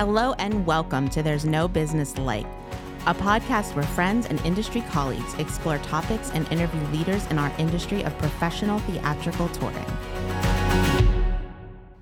Hello and welcome to There's No Business Like, a podcast where friends and industry colleagues explore topics and interview leaders in our industry of professional theatrical touring.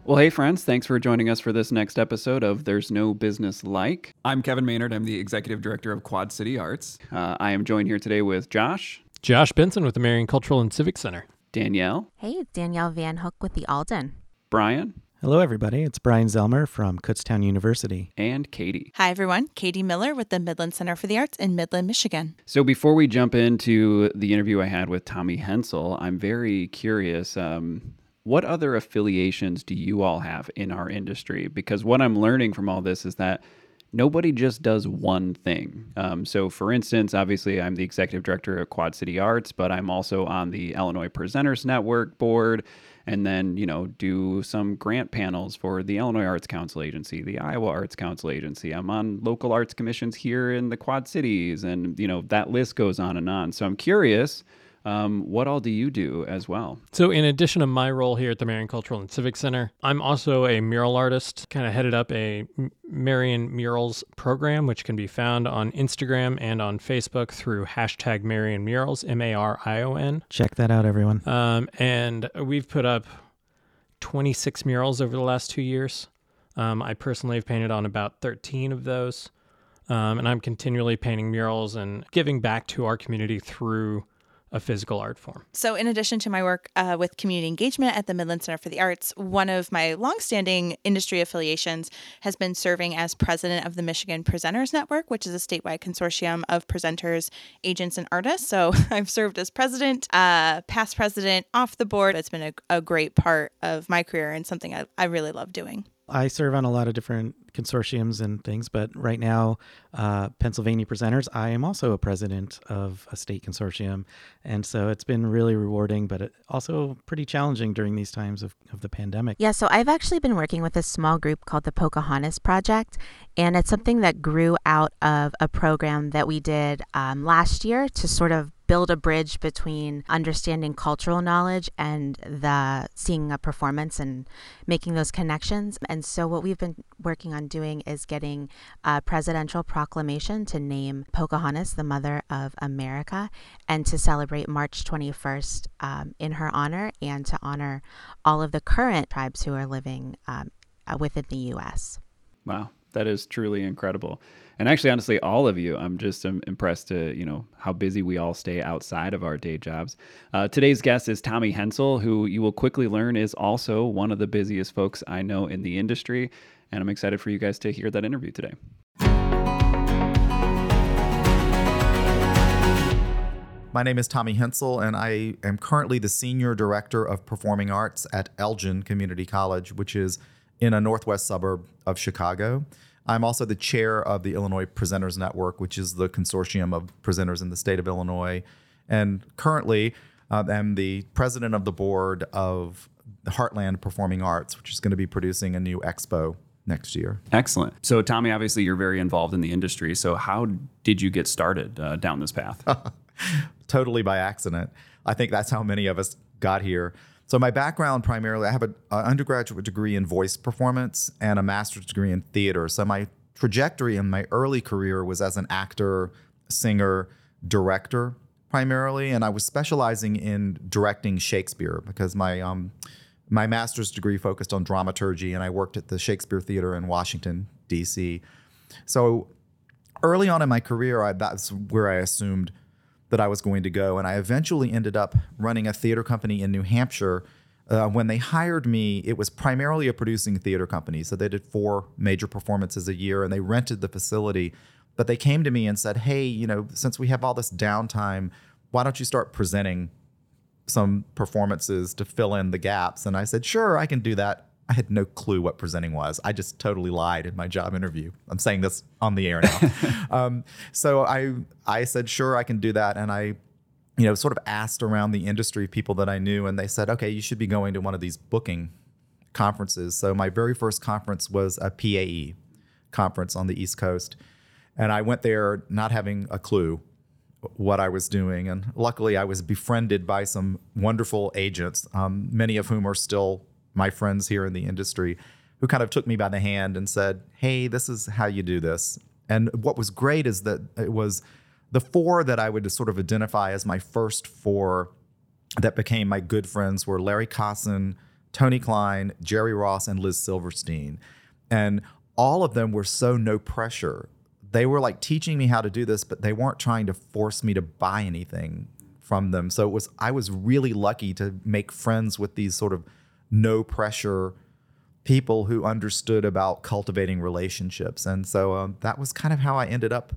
Well, hey, friends, thanks for joining us for this next episode of There's No Business Like. I'm Kevin Maynard. I'm the executive director of Quad City Arts. Uh, I am joined here today with Josh, Josh Benson with the Marion Cultural and Civic Center. Danielle, Hey, it's Danielle Van Hook with the Alden. Brian, Hello, everybody. It's Brian Zelmer from Kutztown University. and Katie. Hi, everyone. Katie Miller with the Midland Center for the Arts in Midland, Michigan. So, before we jump into the interview I had with Tommy Hensel, I'm very curious. Um, what other affiliations do you all have in our industry? Because what I'm learning from all this is that nobody just does one thing. Um, so, for instance, obviously, I'm the executive director of Quad City Arts, but I'm also on the Illinois Presenters Network board, and then you know do some grant panels for the Illinois Arts Council Agency, the Iowa Arts Council Agency. I'm on local arts commissions here in the Quad Cities, and you know that list goes on and on. So, I'm curious. Um, what all do you do as well? So, in addition to my role here at the Marion Cultural and Civic Center, I'm also a mural artist, kind of headed up a Marion Murals program, which can be found on Instagram and on Facebook through hashtag Marion Murals, M A R I O N. Check that out, everyone. Um, and we've put up 26 murals over the last two years. Um, I personally have painted on about 13 of those. Um, and I'm continually painting murals and giving back to our community through a physical art form. So, in addition to my work uh, with community engagement at the Midland Center for the Arts, one of my longstanding industry affiliations has been serving as president of the Michigan Presenters Network, which is a statewide consortium of presenters, agents, and artists. So, I've served as president, uh, past president, off the board. It's been a, a great part of my career and something I, I really love doing. I serve on a lot of different consortiums and things, but right now, uh, Pennsylvania Presenters, I am also a president of a state consortium. And so it's been really rewarding, but also pretty challenging during these times of, of the pandemic. Yeah, so I've actually been working with a small group called the Pocahontas Project, and it's something that grew out of a program that we did um, last year to sort of build a bridge between understanding cultural knowledge and the seeing a performance and making those connections. And so what we've been working on doing is getting a presidential proclamation to name Pocahontas the mother of America and to celebrate March 21st um, in her honor and to honor all of the current tribes who are living um, uh, within the U.S. Wow, that is truly incredible. And actually, honestly, all of you, I'm just um, impressed to you know how busy we all stay outside of our day jobs. Uh, today's guest is Tommy Hensel, who you will quickly learn is also one of the busiest folks I know in the industry. And I'm excited for you guys to hear that interview today. My name is Tommy Hensel, and I am currently the Senior Director of Performing Arts at Elgin Community College, which is in a northwest suburb of Chicago. I'm also the chair of the Illinois Presenters Network, which is the consortium of presenters in the state of Illinois. And currently, uh, I'm the president of the board of the Heartland Performing Arts, which is going to be producing a new expo next year. Excellent. So, Tommy, obviously, you're very involved in the industry. So, how did you get started uh, down this path? totally by accident. I think that's how many of us got here. So my background primarily, I have an undergraduate degree in voice performance and a master's degree in theater. So my trajectory in my early career was as an actor, singer, director primarily, and I was specializing in directing Shakespeare because my um, my master's degree focused on dramaturgy, and I worked at the Shakespeare Theater in Washington D.C. So early on in my career, I, that's where I assumed that I was going to go. And I eventually ended up running a theater company in New Hampshire. Uh, when they hired me, it was primarily a producing theater company. So they did four major performances a year and they rented the facility. But they came to me and said, hey, you know, since we have all this downtime, why don't you start presenting some performances to fill in the gaps? And I said, sure, I can do that. I had no clue what presenting was. I just totally lied in my job interview. I'm saying this on the air now. um, so I I said sure I can do that, and I, you know, sort of asked around the industry people that I knew, and they said, okay, you should be going to one of these booking conferences. So my very first conference was a PAE conference on the East Coast, and I went there not having a clue what I was doing, and luckily I was befriended by some wonderful agents, um, many of whom are still my friends here in the industry who kind of took me by the hand and said, "Hey, this is how you do this." And what was great is that it was the four that I would sort of identify as my first four that became my good friends were Larry Kossin, Tony Klein, Jerry Ross, and Liz Silverstein. And all of them were so no pressure. They were like teaching me how to do this, but they weren't trying to force me to buy anything from them. So it was I was really lucky to make friends with these sort of no pressure people who understood about cultivating relationships. And so um, that was kind of how I ended up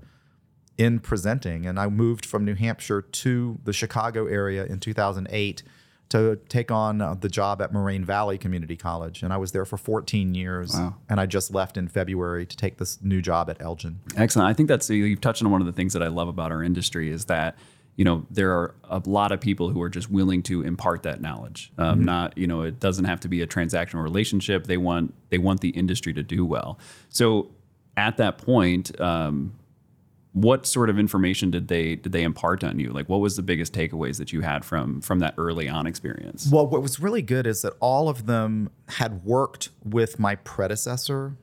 in presenting. And I moved from New Hampshire to the Chicago area in 2008 to take on uh, the job at Moraine Valley Community College. And I was there for 14 years. Wow. And I just left in February to take this new job at Elgin. Excellent. I think that's you've touched on one of the things that I love about our industry is that you know there are a lot of people who are just willing to impart that knowledge. Um, Not you know it doesn't have to be a transactional relationship. They want they want the industry to do well. So at that point. Um, what sort of information did they did they impart on you? Like, what was the biggest takeaways that you had from from that early on experience? Well, what was really good is that all of them had worked with my predecessor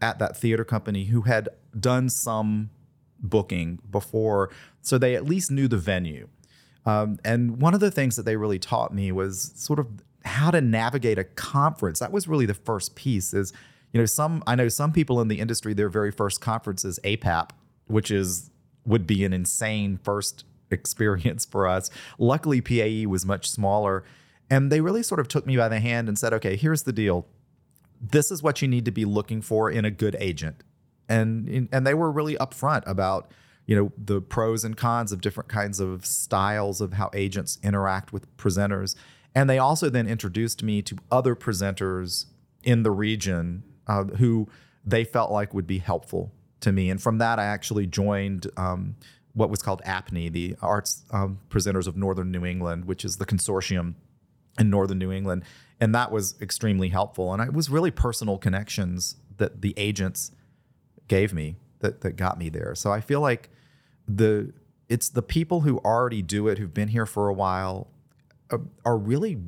at that theater company who had done some booking before, so they at least knew the venue. Um, and one of the things that they really taught me was sort of how to navigate a conference. That was really the first piece. Is you know some I know some people in the industry their very first conference is APAP, which is would be an insane first experience for us. Luckily, PAE was much smaller, and they really sort of took me by the hand and said, "Okay, here's the deal. This is what you need to be looking for in a good agent." And and they were really upfront about you know the pros and cons of different kinds of styles of how agents interact with presenters. And they also then introduced me to other presenters in the region uh, who they felt like would be helpful to me. And from that, I actually joined um, what was called APNE, the Arts um, Presenters of Northern New England, which is the consortium in Northern New England. And that was extremely helpful. And it was really personal connections that the agents gave me that, that got me there. So I feel like the it's the people who already do it, who've been here for a while, are, are really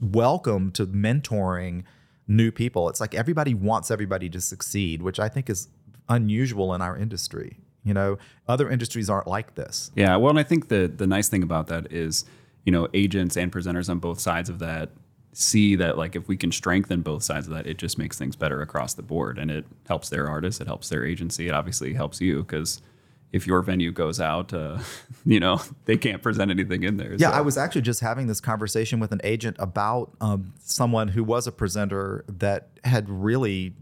welcome to mentoring new people. It's like everybody wants everybody to succeed, which I think is unusual in our industry. You know, other industries aren't like this. Yeah, well, and I think the the nice thing about that is, you know, agents and presenters on both sides of that see that like if we can strengthen both sides of that, it just makes things better across the board, and it helps their artists, it helps their agency, it obviously helps you because if your venue goes out, uh, you know, they can't present anything in there. Yeah, so- I was actually just having this conversation with an agent about um, someone who was a presenter that had really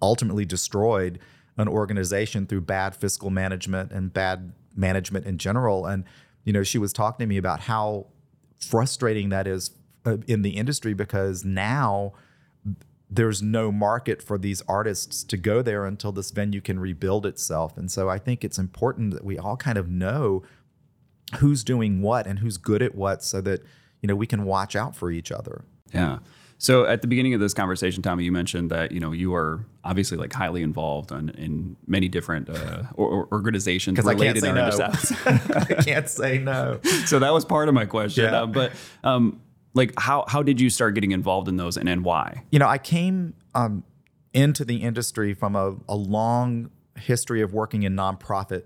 ultimately destroyed an organization through bad fiscal management and bad management in general. And, you know, she was talking to me about how frustrating that is uh, in the industry because now there's no market for these artists to go there until this venue can rebuild itself. And so I think it's important that we all kind of know who's doing what and who's good at what so that, you know, we can watch out for each other. Yeah. So at the beginning of this conversation, Tommy, you mentioned that you know you are obviously like highly involved in, in many different uh, or, or organizations I can't related say to no. Artist I can't say no. so that was part of my question. Yeah. Uh, but um, like, how how did you start getting involved in those, and and why? You know, I came um, into the industry from a, a long history of working in nonprofit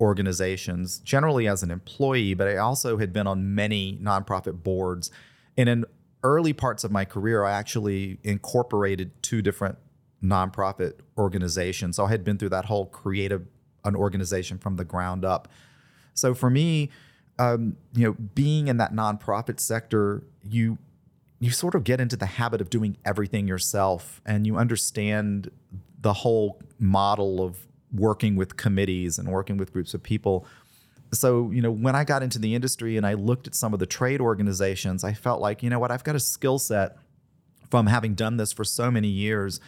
organizations, generally as an employee, but I also had been on many nonprofit boards. And in early parts of my career, I actually incorporated two different nonprofit organizations. So I had been through that whole creative an organization from the ground up. So for me, um, you know, being in that nonprofit sector, you you sort of get into the habit of doing everything yourself, and you understand the whole model of working with committees and working with groups of people. So, you know, when I got into the industry and I looked at some of the trade organizations, I felt like, you know what, I've got a skill set from having done this for so many years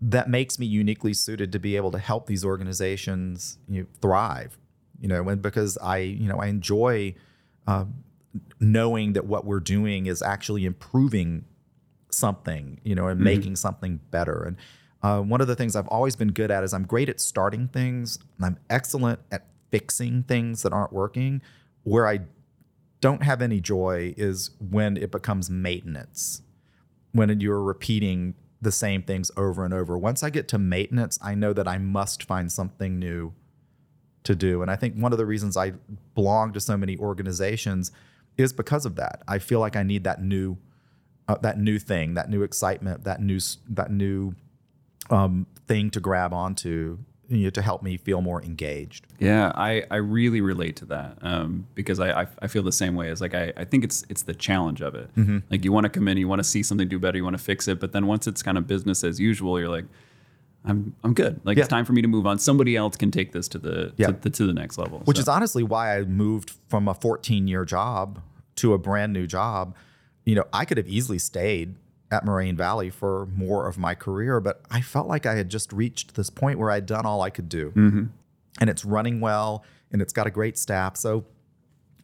that makes me uniquely suited to be able to help these organizations you know, thrive. You know, and because I, you know, I enjoy uh, knowing that what we're doing is actually improving something, you know, and making something better. And uh, one of the things I've always been good at is I'm great at starting things, and I'm excellent at fixing things that aren't working. Where I don't have any joy is when it becomes maintenance, when you're repeating the same things over and over. Once I get to maintenance, I know that I must find something new to do. And I think one of the reasons I belong to so many organizations is because of that. I feel like I need that new uh, that new thing, that new excitement, that new that new um, thing to grab onto you know, to help me feel more engaged. Yeah, I, I really relate to that um, because I, I, I feel the same way. As like I, I think it's it's the challenge of it. Mm-hmm. Like you want to come in, you want to see something do better, you want to fix it, but then once it's kind of business as usual, you're like, I'm I'm good. Like Yeah. it's time for me to move on. Somebody else can take this to the Yeah. to, the, to the next level. which So- is honestly why I moved from a 14 year job to a brand new job. You know, I could have easily stayed at Moraine Valley for more of my career, but I felt like I had just reached this point where I'd done all I could do. Mm-hmm. And it's running well and it's got a great staff. So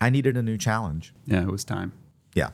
I needed a new challenge. yeah, it was time. Yeah.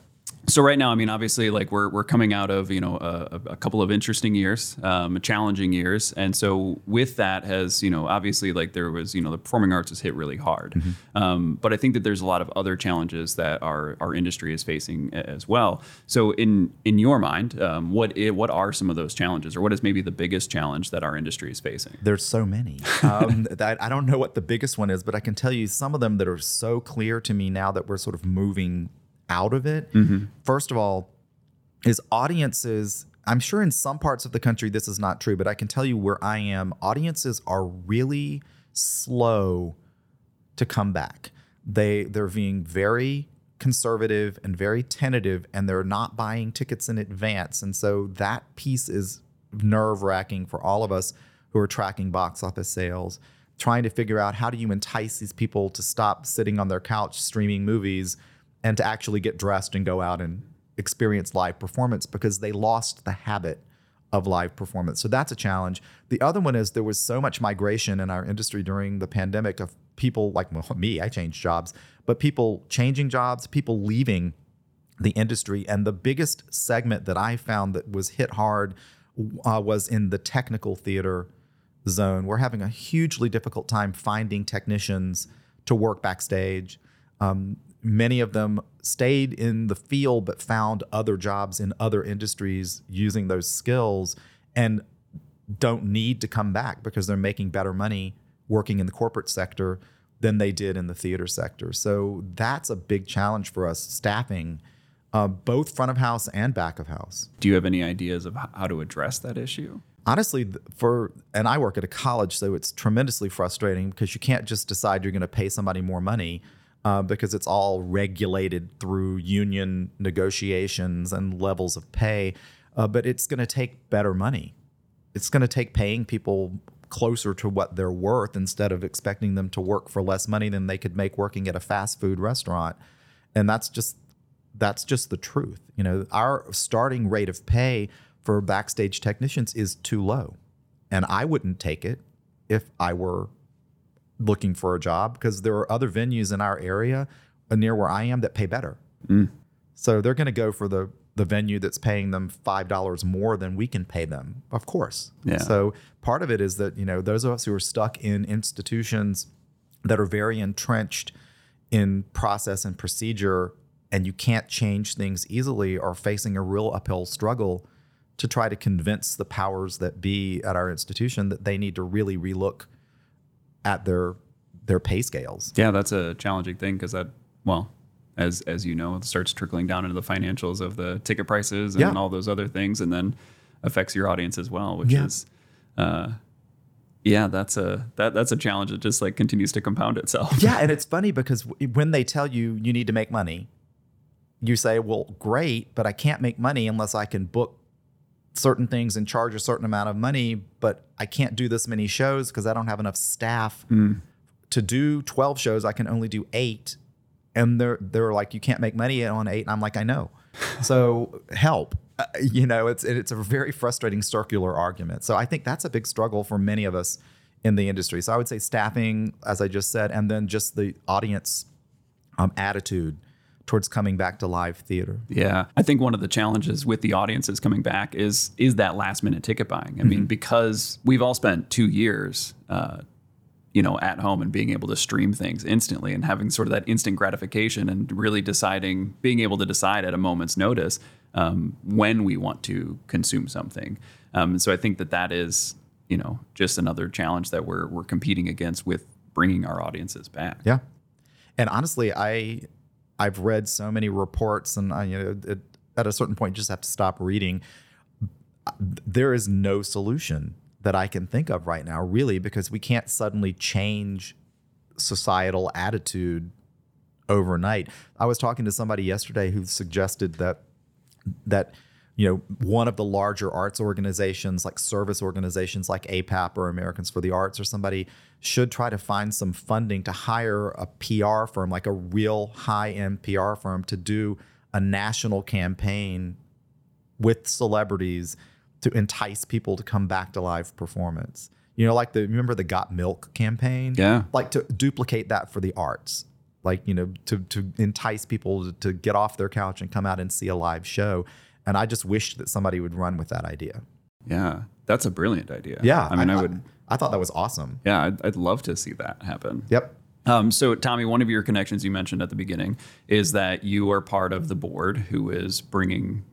So right now, I mean, obviously, like we're we're coming out of you know a, a couple of interesting years, um, challenging years, and so with that has you know obviously like there was you know the performing arts was hit really hard, um, but I think that there's a lot of other challenges that our our industry is facing as well. So in in your mind, um, what i- what are some of those challenges, or what is maybe the biggest challenge that our industry is facing? There's so many. Um, that I don't know what the biggest one is, but I can tell you some of them that are so clear to me now that we're sort of moving out of it. Mm-hmm. First of all, is audiences. I'm sure in some parts of the country this is not true, but I can tell you where I am, audiences are really slow to come back. They they're being very conservative and very tentative and they're not buying tickets in advance. And so that piece is nerve-wracking for all of us who are tracking box office sales, trying to figure out how do you entice these people to stop sitting on their couch streaming movies and to actually get dressed and go out and experience live performance because they lost the habit of live performance. So that's a challenge. The other one is there was so much migration in our industry during the pandemic of people like me, I changed jobs, but people changing jobs, people leaving the industry. And the biggest segment that I found that was hit hard uh, was in the technical theater zone. We're having a hugely difficult time finding technicians to work backstage. Um, many of them stayed in the field but found other jobs in other industries using those skills and don't need to come back because they're making better money working in the corporate sector than they did in the theater sector. So that's a big challenge for us staffing uh, both front of house and back of house. Do you have any ideas of how to address that issue? honestly for and i work at a college so it's tremendously frustrating because you can't just decide you're going to pay somebody more money uh, because it's all regulated through union negotiations and levels of pay uh, but it's going to take better money. It's going to take paying people closer to what they're worth instead of expecting them to work for less money than they could make working at a fast food restaurant. And that's just that's just the truth you know? Our starting rate of pay for backstage technicians is too low and i wouldn't take it if i were looking for a job because there are other venues in our area uh, near where i am that pay better. So they're going to go for the the venue that's paying them five dollars more than we can pay them of course. Yeah. so part of it is that you know those of us who are stuck in institutions that are very entrenched in process and procedure and you can't change things easily are facing a real uphill struggle to try to convince the powers that be at our institution that they need to really relook at their their pay scales. Yeah, that's a challenging thing because that, well, as as you know, it starts trickling down into the financials of the ticket prices and Yeah. all those other things, and then affects your audience as well, which Yeah. is, uh, yeah, that's a that that's a challenge that just like continues to compound itself. Yeah, and it's funny because w- when they tell you you need to make money, you say, "Well, great, but I can't make money unless I can book certain things and charge a certain amount of money, but I can't do this many shows because I don't have enough staff to do 12 shows. I can only do 8." And they're they're like, "You can't make money on 8." And I'm like, "I know." So, help. Uh, you know, it's it's a very frustrating circular argument. So, I think that's a big struggle for many of us in the industry. So, I would say staffing, as I just said, and then just the audience um, attitude towards coming back to live theater. Yeah, I think one of the challenges with the audiences coming back is is that last minute ticket buying. I mean, because we've all spent two years, uh, you know, at home and being able to stream things instantly and having sort of that instant gratification and really deciding, being able to decide at a moment's notice. um, when we want to consume something. Um, so I think that that is, you know, just another challenge that we're we're competing against with bringing our audiences back. Yeah, and honestly, I I've read so many reports, and I, you know, it, at a certain point, you just have to stop reading. There is no solution that I can think of right now, really, because we can't suddenly change societal attitude overnight. I was talking to somebody yesterday who suggested that that you know one of the larger arts organizations like service organizations like APAP or Americans for the Arts or somebody should try to find some funding to hire a PR firm like a real high-end PR firm to do a national campaign with celebrities to entice people to come back to live performance. You know, like the remember the Got Milk campaign? Yeah. Like to duplicate that for the arts. Like, you know, to to entice people to, to get off their couch and come out and see a live show. And I just wished that somebody would run with that idea. Yeah, that's a brilliant idea. Yeah. I mean, I, would. I, thought that was awesome. Yeah, I'd, I'd love to see that happen. Yep. Um, so, Tommy, one of your connections you mentioned at the beginning is that you are part of the board who is bringing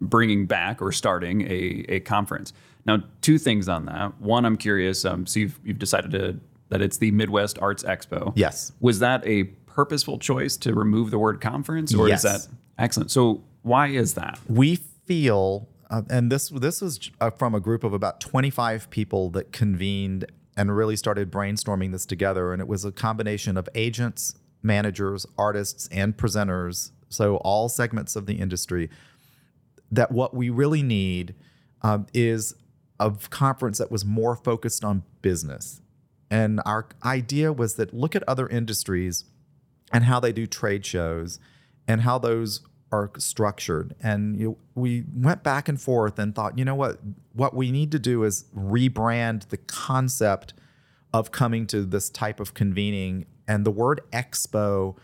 bringing back or starting a, a conference. Now, two things on that. One, I'm curious. Um, so you've you've decided to, that it's the Midwest Arts Xpo. Yes. Was that a purposeful choice to remove the word conference, or Yes. is that excellent? So, why is that? we feel uh, and this this was uh, from a group of about 25 people that convened and really started brainstorming this together and it was a combination of agents managers artists and presenters so all segments of the industry that what we really need um, is a conference that was more focused on business and our idea was that look at other industries and how they do trade shows and how those are structured. And you, we went back and forth and thought, you know what? What we need to do is rebrand the concept of coming to this type of convening. And the word expo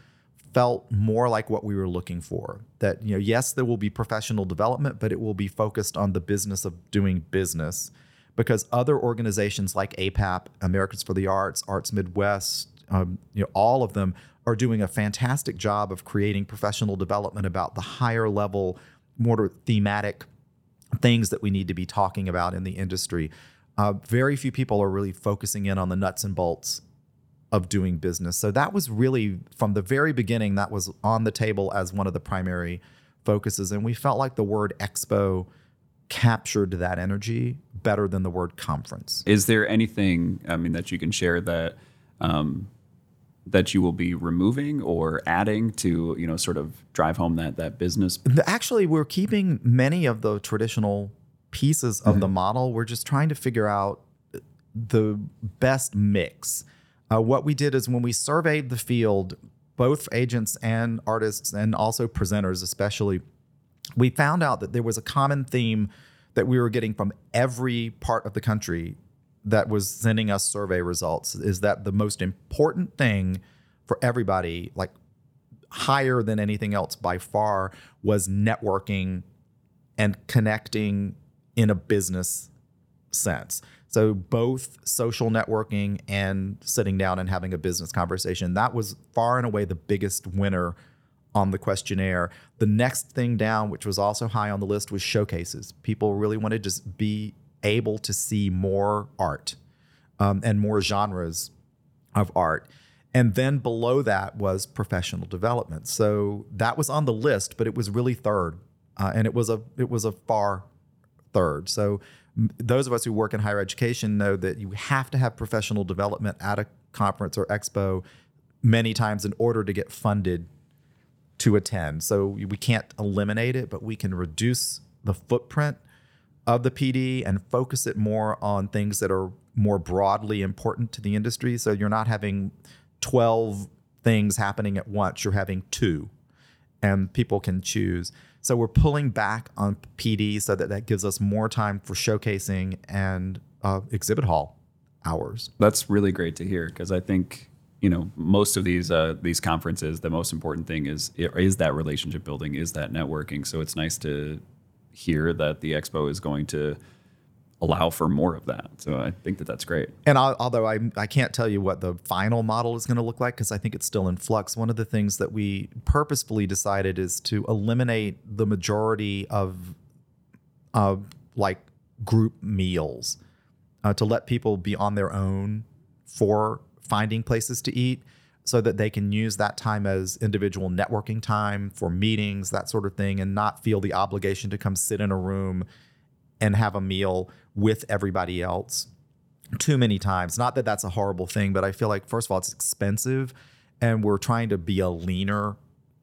felt more like what we were looking for. That, you know, yes, there will be professional development, but it will be focused on the business of doing business. Because other organizations like APAP, Americans for the Arts, Arts Midwest, um, you know, all of them are doing a fantastic job of creating professional development about the higher level, more thematic things that we need to be talking about in the industry. Uh, very few people are really focusing in on the nuts and bolts of doing business. So that was really from the very beginning that was on the table as one of the primary focuses, and we felt like the word expo captured that energy better than the word conference. Is there anything, I mean, that you can share that um, that you will be removing or adding to, you know, sort of drive home that that business? Actually, we're keeping many of the traditional pieces of the model. We're just trying to figure out the best mix. Uh, what we did is when we surveyed the field, both agents and artists, and also presenters, especially, we found out that there was a common theme that we were getting from every part of the country that was sending us survey results is that the most important thing for everybody, like higher than anything else by far, was networking and connecting in a business sense. So both social networking and sitting down and having a business conversation, that was far and away the biggest winner on the questionnaire. The next thing down, which was also high on the list, was showcases. People really wanted to just be able to see more art um, and more genres of art. And then below that was professional development. So that was on the list, but it was really third, uh, and it was a it was a far third. So m- those of us who work in higher education know that you have to have professional development at a conference or expo many times in order to get funded to attend. So we can't eliminate it, but we can reduce the footprint of the PD and focus it more on things that are more broadly important to the industry. So you're not having 12 things happening at once, you're having two, and people can choose. So we're pulling back on PD so that that gives us more time for showcasing and uh, exhibit hall hours. That's really great to hear because I think you know most of these uh, these conferences, the most important thing is is that relationship building, is that networking. So it's nice to hear that the expo is going to allow for more of that. So I think that that's great. And I, although I, I can't tell you what the final model is going to look like because I think it's still in flux, one of the things that we purposefully decided is to eliminate the majority of uh, like group meals uh, to let people be on their own for finding places to eat so that they can use that time as individual networking time for meetings, that sort of thing, and not feel the obligation to come sit in a room and have a meal with everybody else too many times. Not that that's a horrible thing, but I feel like, first of all, it's expensive and we're trying to be a leaner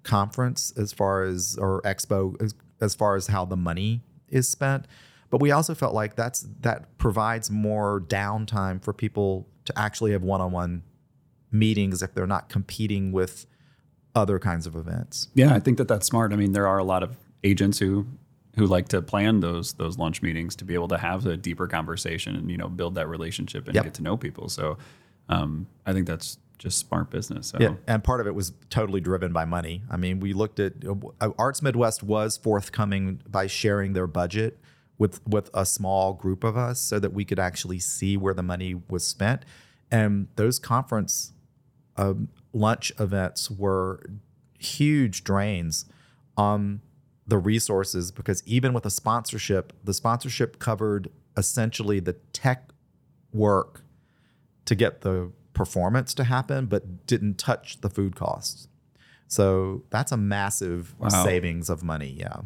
conference as far as, or expo, as, as far as how the money is spent. But we also felt like that's that provides more downtime for people to actually have one-on-one meetings if they're not competing with other kinds of events. Yeah, I think that that's smart. I mean, there are a lot of agents who who like to plan those those lunch meetings to be able to have a deeper conversation and you know build that relationship and Yep. get to know people. So um, I think that's just smart business. So Yeah, and part of it was totally driven by money. I mean, we looked at uh, Arts Midwest was forthcoming by sharing their budget with with a small group of us, so that we could actually see where the money was spent. And those conference um, lunch events were huge drains on the resources because even with a sponsorship, the sponsorship covered essentially the tech work to get the performance to happen, but didn't touch the food costs. So that's a massive Wow. savings of money. Yeah.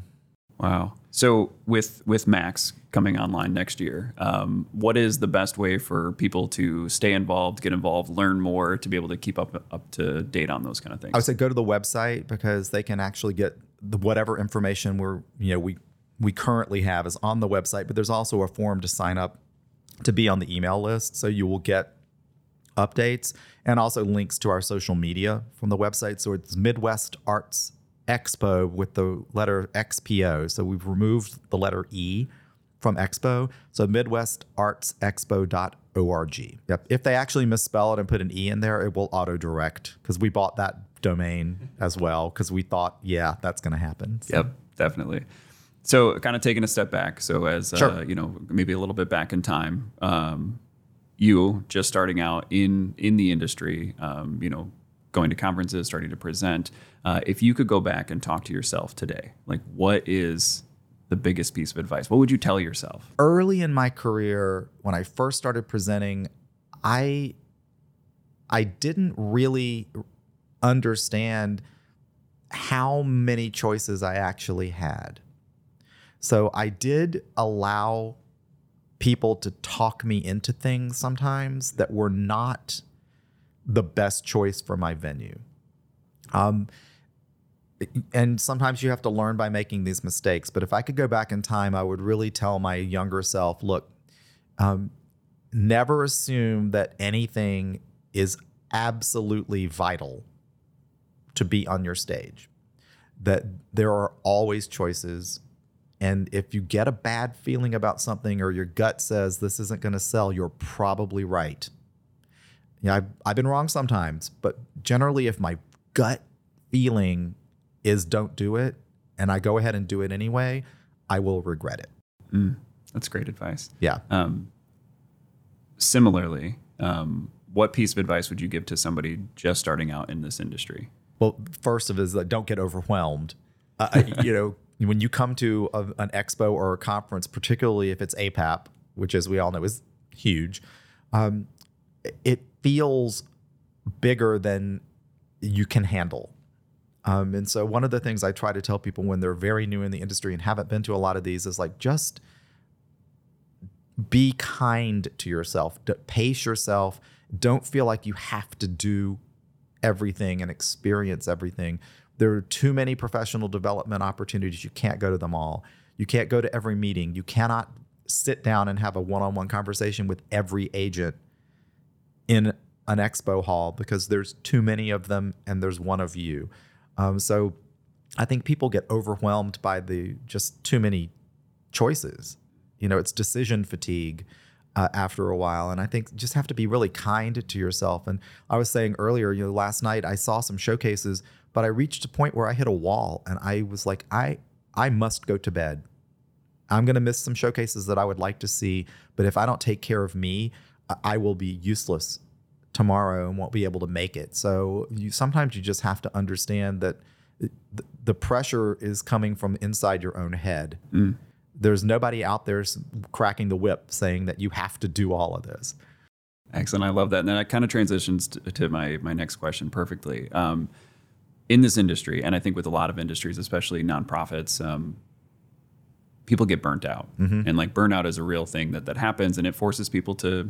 Wow. So with with Max coming online next year, um, what is the best way for people to stay involved, get involved, learn more, to be able to keep up up to date on those kind of things? I would say go to the website because they can actually get the whatever information we're you know we we currently have is on the website, but there's also a form to sign up to be on the email list, so you will get updates and also links to our social media from the website. So it's Midwest Arts Expo with the letter XPO. So we've removed the letter E from Expo. So MidwestArtsXpo.org. Yep. If they actually misspell it and put an E in there, it will auto direct because we bought that domain as well because we thought, yeah, that's going to happen. So- Yep, definitely. So, kind of taking a step back. So, as uh, you know, maybe a little bit back in time, um, you just starting out in in the industry, um, you know, going to conferences, starting to present. Uh, if you could go back and talk to yourself today, like what is the biggest piece of advice? What would you tell yourself? early in my career when I first started presenting, I I didn't really understand how many choices I actually had. So I did allow people to talk me into things sometimes that were not the best choice for my venue. Um, and sometimes you have to learn by making these mistakes. But if I could go back in time, I would really tell my younger self look, um, never assume that anything is absolutely vital to be on your stage, that there are always choices. And if you get a bad feeling about something or your gut says this isn't going to sell, you're probably right. Yeah, I've, I've been wrong sometimes, but generally, if my gut feeling is don't do it and I go ahead and do it anyway, I will regret it. Mm, that's great advice. Yeah. Um, similarly, um, what piece of advice would you give to somebody just starting out in this industry? Well, first of is that don't get overwhelmed. Uh, you know, when you come to a, an expo or a conference, particularly if it's APAP, which as we all know is huge, um, it feels bigger than you can handle. Um, and so one of the things I try to tell people when they're very new in the industry and haven't been to a lot of these is like just be kind to yourself, D- pace yourself. Don't feel like you have to do everything and experience everything. There are too many professional development opportunities. You can't go to them all. You can't go to every meeting. You cannot sit down and have a one on one conversation with every agent in an expo hall because there's too many of them and there's one of you. Um, so I think people get overwhelmed by the just too many choices. You know, it's decision fatigue uh, after a while. And I think just have to be really kind to yourself. And I was saying earlier, you know, last night I saw some showcases, but I reached a point where I hit a wall and I was like, I I must go to bed. I'm going to miss some showcases that I would like to see, but if I don't take care of me, I will be useless tomorrow and won't be able to make it. So you sometimes you just have to understand that the pressure is coming from inside your own head. Mm. There's nobody out there cracking the whip saying that you have to do all of this. Excellent. I love that. And then that kind of transitions to, to my, my next question perfectly. Um, in this industry, and I think with a lot of industries, especially nonprofits, um, people get burnt out. Mm-hmm. And like burnout is a real thing that, that happens and it forces people to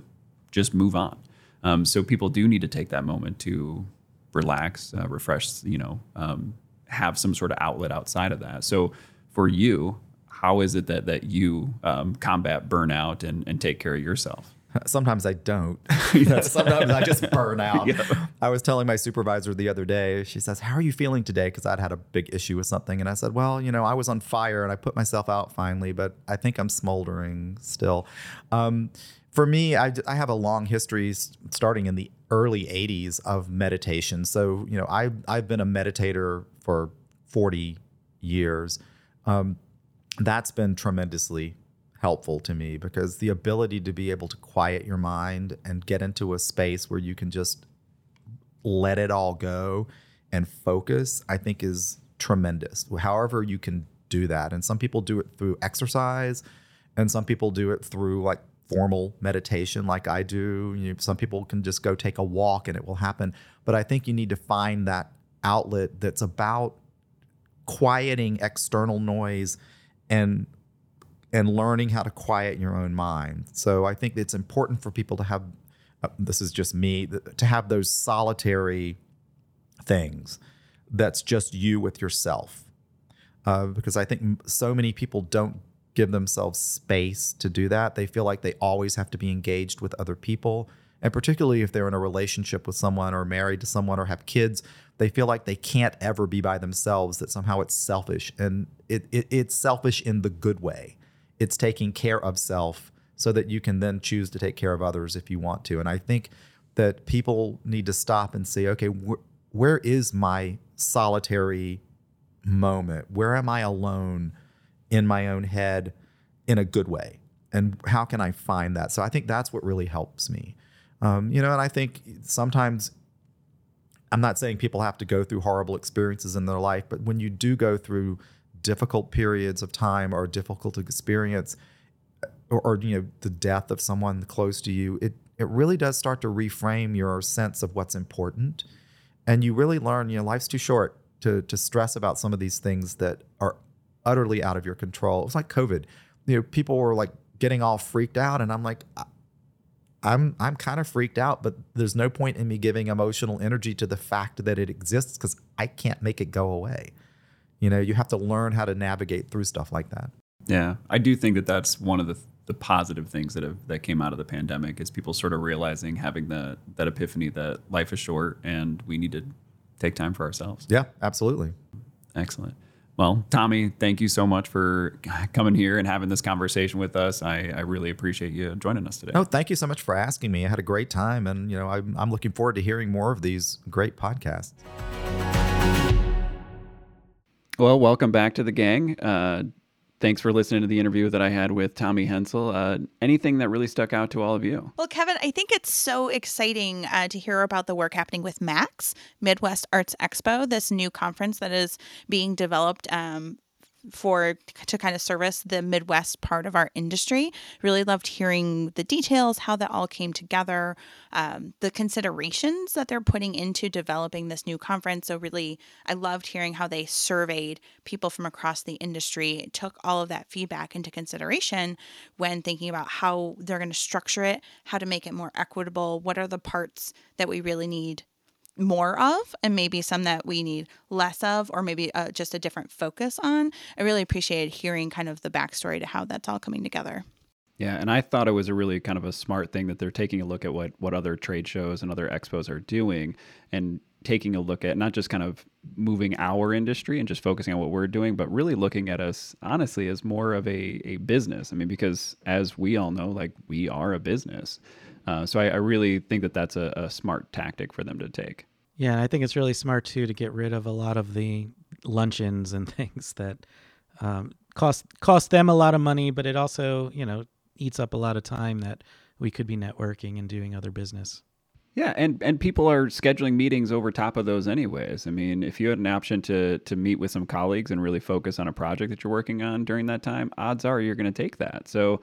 just move on. Um, so people do need to take that moment to relax, uh, refresh, you know, um, have some sort of outlet outside of that. So for you, how is it that that you um, combat burnout and, and take care of yourself? Sometimes I don't. Sometimes I just burn out. I was telling my supervisor the other day, she says, How are you feeling today? Because I'd had a big issue with something. And I said, Well, you know, I was on fire and I put myself out finally, but I think I'm smoldering still. Um, for me, I, I have a long history starting in the early 80s of meditation. So, you know, I, I've been a meditator for 40 years. Um, that's been tremendously helpful to me because the ability to be able to quiet your mind and get into a space where you can just let it all go and focus, I think is tremendous. However, you can do that. And some people do it through exercise, and some people do it through like formal meditation like I do. You know, some people can just go take a walk and it will happen. But I think you need to find that outlet that's about quieting external noise and and learning how to quiet your own mind. So I think it's important for people to have uh, this is just me to have those solitary things that's just you with yourself. Uh, because I think so many people don't give themselves space to do that. They feel like they always have to be engaged with other people. And particularly if they're in a relationship with someone or married to someone or have kids, they feel like they can't ever be by themselves, that somehow it's selfish. And it, it, it's selfish in the good way. It's taking care of self so that you can then choose to take care of others if you want to. And I think that people need to stop and say, okay, wh- where is my solitary moment? Where am I alone? In my own head in a good way. And how can i find that? So i think that's what really helps me. Um, you know and i think sometimes i'm not saying people have to go through horrible experiences in their life but when you do go through difficult periods of time or difficult experience or, or you know the death of someone close to you it it really does start to reframe your sense of what's important. And you really learn you know life's too short to to stress about some of these things that are utterly out of your control. It was like COVID. You know, people were like getting all freaked out, and I'm like, I'm I'm kind of freaked out, but there's no point in me giving emotional energy to the fact that it exists because I can't make it go away. You know, you have to learn how to navigate through stuff like that. Yeah, I do think that that's one of the the positive things that have that came out of the pandemic is people sort of realizing having that that epiphany that life is short and we need to take time for ourselves. Yeah, absolutely. Excellent. Well, Tommy, thank you so much for coming here and having this conversation with us. I, I really appreciate you joining us today. Oh, thank you so much for asking me. I had a great time, and you know, I'm, I'm looking forward to hearing more of these great podcasts. Well, welcome back to the gang. Uh, Thanks for listening to the interview that I had with Tommy Hensel. Uh, anything that really stuck out to all of you? Well, Kevin, I think it's so exciting uh, to hear about the work happening with MAX, Midwest Arts Xpo, this new conference that is being developed um, for to kind of service the Midwest part of our industry. Really loved hearing the details, how that all came together, um, the considerations that they're putting into developing this new conference. So, really, I loved hearing how they surveyed people from across the industry, took all of that feedback into consideration when thinking about how they're going to structure it, how to make it more equitable, what are the parts that we really need more of and maybe some that we need less of or maybe uh, just a different focus on i really appreciated hearing kind of the backstory to how that's all coming together yeah and i thought it was a really kind of a smart thing that they're taking a look at what what other trade shows and other expos are doing and taking a look at not just kind of moving our industry and just focusing on what we're doing, but really looking at us honestly as more of a, a business. I mean, because as we all know, like we are a business. Uh, so I, I, really think that that's a, a, smart tactic for them to take. Yeah, and I think it's really smart too to get rid of a lot of the luncheons and things that um, cost cost them a lot of money, but it also you know eats up a lot of time that we could be networking and doing other business. Yeah, and and people are scheduling meetings over top of those anyways. I mean, if you had an option to to meet with some colleagues and really focus on a project that you're working on during that time, odds are you're going to take that. So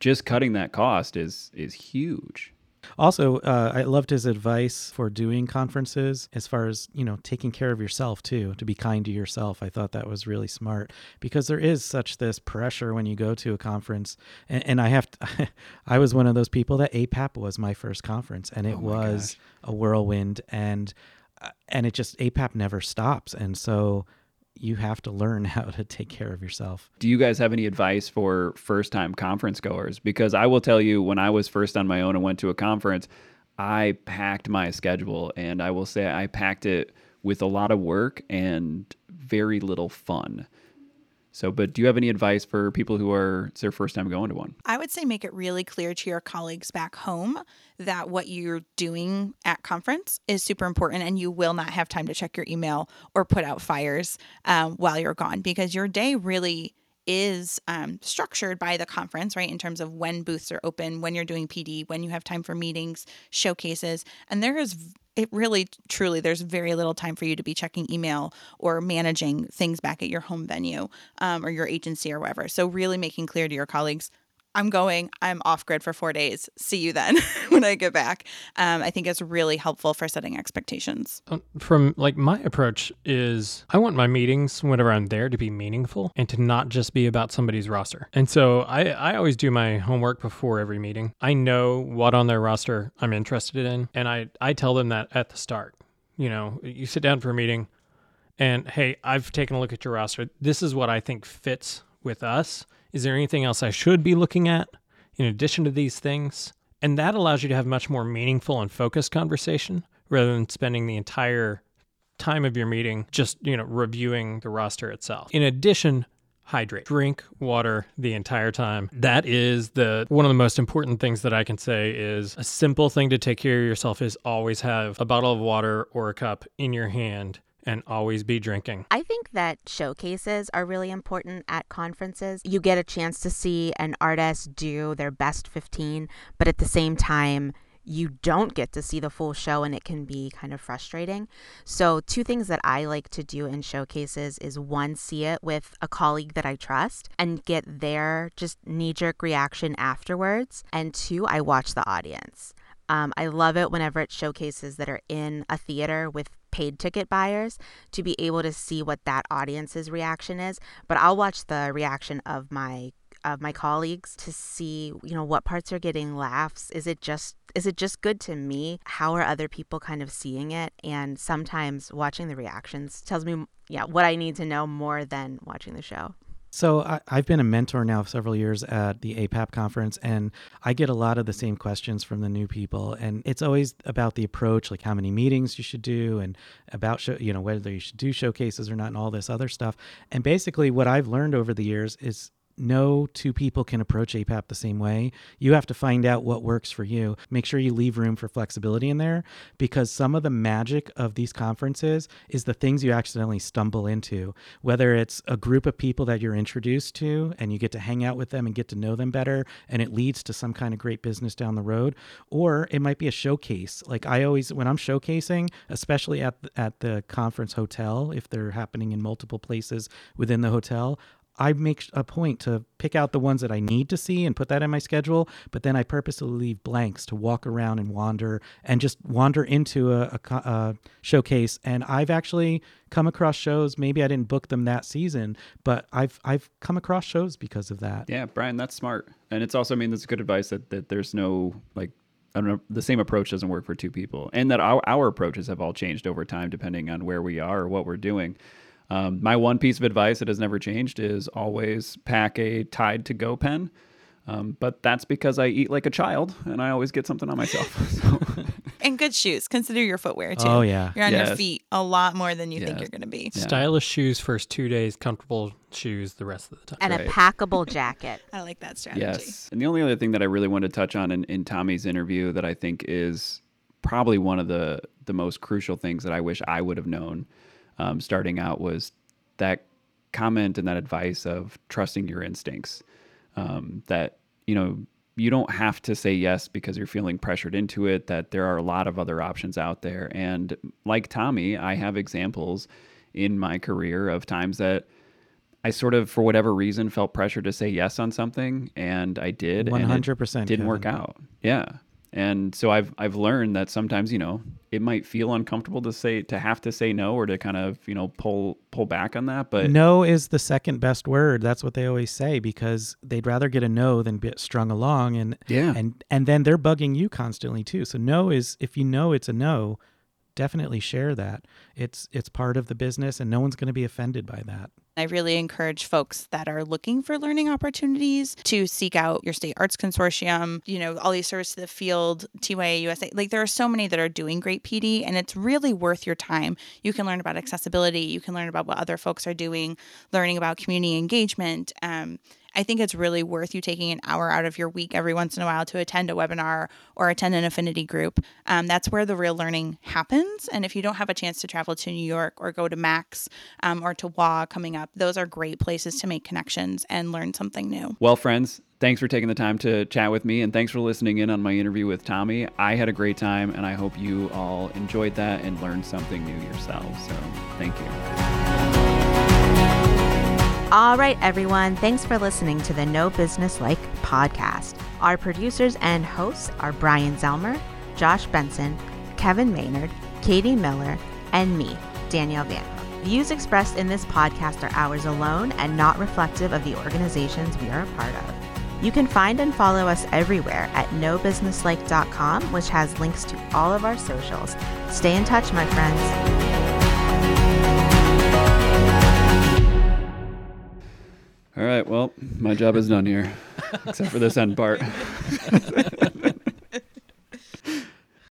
just cutting that cost is is huge. Also, uh, I loved his advice for doing conferences as far as, you know, taking care of yourself too, to be kind to yourself. I thought that was really smart because there is such this pressure when you go to a conference. And, and I have, to, I was one of those people that APAP was my first conference and it Oh was gosh. a whirlwind and, uh, and it just, APAP never stops. And so you have to learn how to take care of yourself. Do you guys have any advice for first time conference goers? Because I will tell you, when I was first on my own and went to a conference, I packed my schedule and I will say I packed it with a lot of work and very little fun. So, but do you have any advice for people who are it's their first time going to one? I would say make it really clear to your colleagues back home that what you're doing at conference is super important and you will not have time to check your email or put out fires um, while you're gone because your day really is um, structured by the conference, right? In terms of when booths are open, when you're doing PD, when you have time for meetings, showcases. And there is, it really, truly, there's very little time for you to be checking email or managing things back at your home venue um, or your agency or wherever. So, really making clear to your colleagues, I'm going, I'm off grid for four days. See you then when I get back. Um, I think it's really helpful for setting expectations. Uh, From like my approach is I want my meetings whenever I'm there to be meaningful and to not just be about somebody's roster. And so I, I always do my homework before every meeting. I know what on their roster I'm interested in. And I, I tell them that at the start. You know, you sit down for a meeting and hey, I've taken a look at your roster. This is what I think fits with us. Is there anything else I should be looking at in addition to these things? And that allows you to have much more meaningful and focused conversation rather than spending the entire time of your meeting just, you know, reviewing the roster itself. In addition, hydrate. Drink water the entire time. That is the one of the most important things that I can say is a simple thing to take care of yourself is always have a bottle of water or a cup in your hand and always be drinking. I think that showcases are really important at conferences. You get a chance to see an artist do their best 15, but at the same time, you don't get to see the full show and it can be kind of frustrating. So, two things that I like to do in showcases is one, see it with a colleague that I trust and get their just knee jerk reaction afterwards. And two, I watch the audience. Um, I love it whenever it showcases that are in a theater with paid ticket buyers to be able to see what that audience's reaction is. But I'll watch the reaction of my of my colleagues to see you know what parts are getting laughs. Is it just is it just good to me? How are other people kind of seeing it? And sometimes watching the reactions tells me yeah what i need to know more than watching the show So I, I've been a mentor now several years at the APAP conference, and I get a lot of the same questions from the new people. And it's always about the approach, like how many meetings you should do, and about show, you know whether you should do showcases or not, and all this other stuff. And basically, what I've learned over the years is no two people can approach APAP the same way. You have to find out what works for you. Make sure you leave room for flexibility in there because some of the magic of these conferences is the things you accidentally stumble into, whether it's a group of people that you're introduced to and you get to hang out with them and get to know them better and it leads to some kind of great business down the road, or it might be a showcase. Like I always when I'm showcasing, especially at the, at the conference hotel if they're happening in multiple places within the hotel, I make a point to pick out the ones that I need to see and put that in my schedule, but then I purposely leave blanks to walk around and wander and just wander into a, a, a showcase. And I've actually come across shows. Maybe I didn't book them that season, but I've I've come across shows because of that. Yeah, Brian, that's smart. And it's also, I mean, that's good advice that, that there's no like, I don't know, the same approach doesn't work for two people. And that our, our approaches have all changed over time depending on where we are or what we're doing. Um, my one piece of advice that has never changed is always pack a Tide to Go pen. Um, but that's because I eat like a child and I always get something on myself. So, And good shoes. Consider your footwear too. Oh, yeah. You're on your feet a lot more than you think you're going to be. Yeah. Stylish shoes first two days, comfortable shoes the rest of the time. and Right. a packable jacket I like that strategy. Yes. And the only other thing that I really want to touch on in, in Tommy's interview that I think is probably one of the, the most crucial things that I wish I would have known um, starting out was that comment and that advice of trusting your instincts. Um, that you know you don't have to say yes because you're feeling pressured into it. That there are a lot of other options out there. And like Tommy, I have examples in my career of times that I sort of, for whatever reason, felt pressure to say yes on something, and I did. One and it hundred percent didn't work out. Yeah. And so I've I've learned that sometimes you know it might feel uncomfortable to say to have to say no or to kind of you know pull pull back on that, but no is the second best word. That's what they always say because they'd rather get a no than get strung along, and Yeah. and and then they're bugging you constantly too. So no is if you know it's a no, definitely share that. It's it's part of the business, and no one's going to be offended by that. I really encourage folks that are looking for learning opportunities to seek out your state arts consortium, you know, all these services to the field, TYA USA. Like there are so many that are doing great PD and it's really worth your time. You can learn about accessibility, you can learn about what other folks are doing, learning about community engagement. Um, I think it's really worth you taking an hour out of your week every once in a while to attend a webinar or attend an affinity group. Um, that's where the real learning happens. And if you don't have a chance to travel to New York or go to Max um, or to WA coming up, those are great places to make connections and learn something new. Well, friends, thanks for taking the time to chat with me and thanks for listening in on my interview with Tommy. I had a great time and I hope you all enjoyed that and learned something new yourselves. So thank you. All right, everyone. Thanks for listening to the No Business Like podcast. Our producers and hosts are Brian Zelmer, Josh Benson, Kevin Maynard, Katie Miller, and me, Danielle Van. Views expressed in this podcast are ours alone and not reflective of the organizations we are a part of. You can find and follow us everywhere at nobusinesslike.com, which has links to all of our socials. Stay in touch, my friends. All right, well, my job is done here, except for this end part.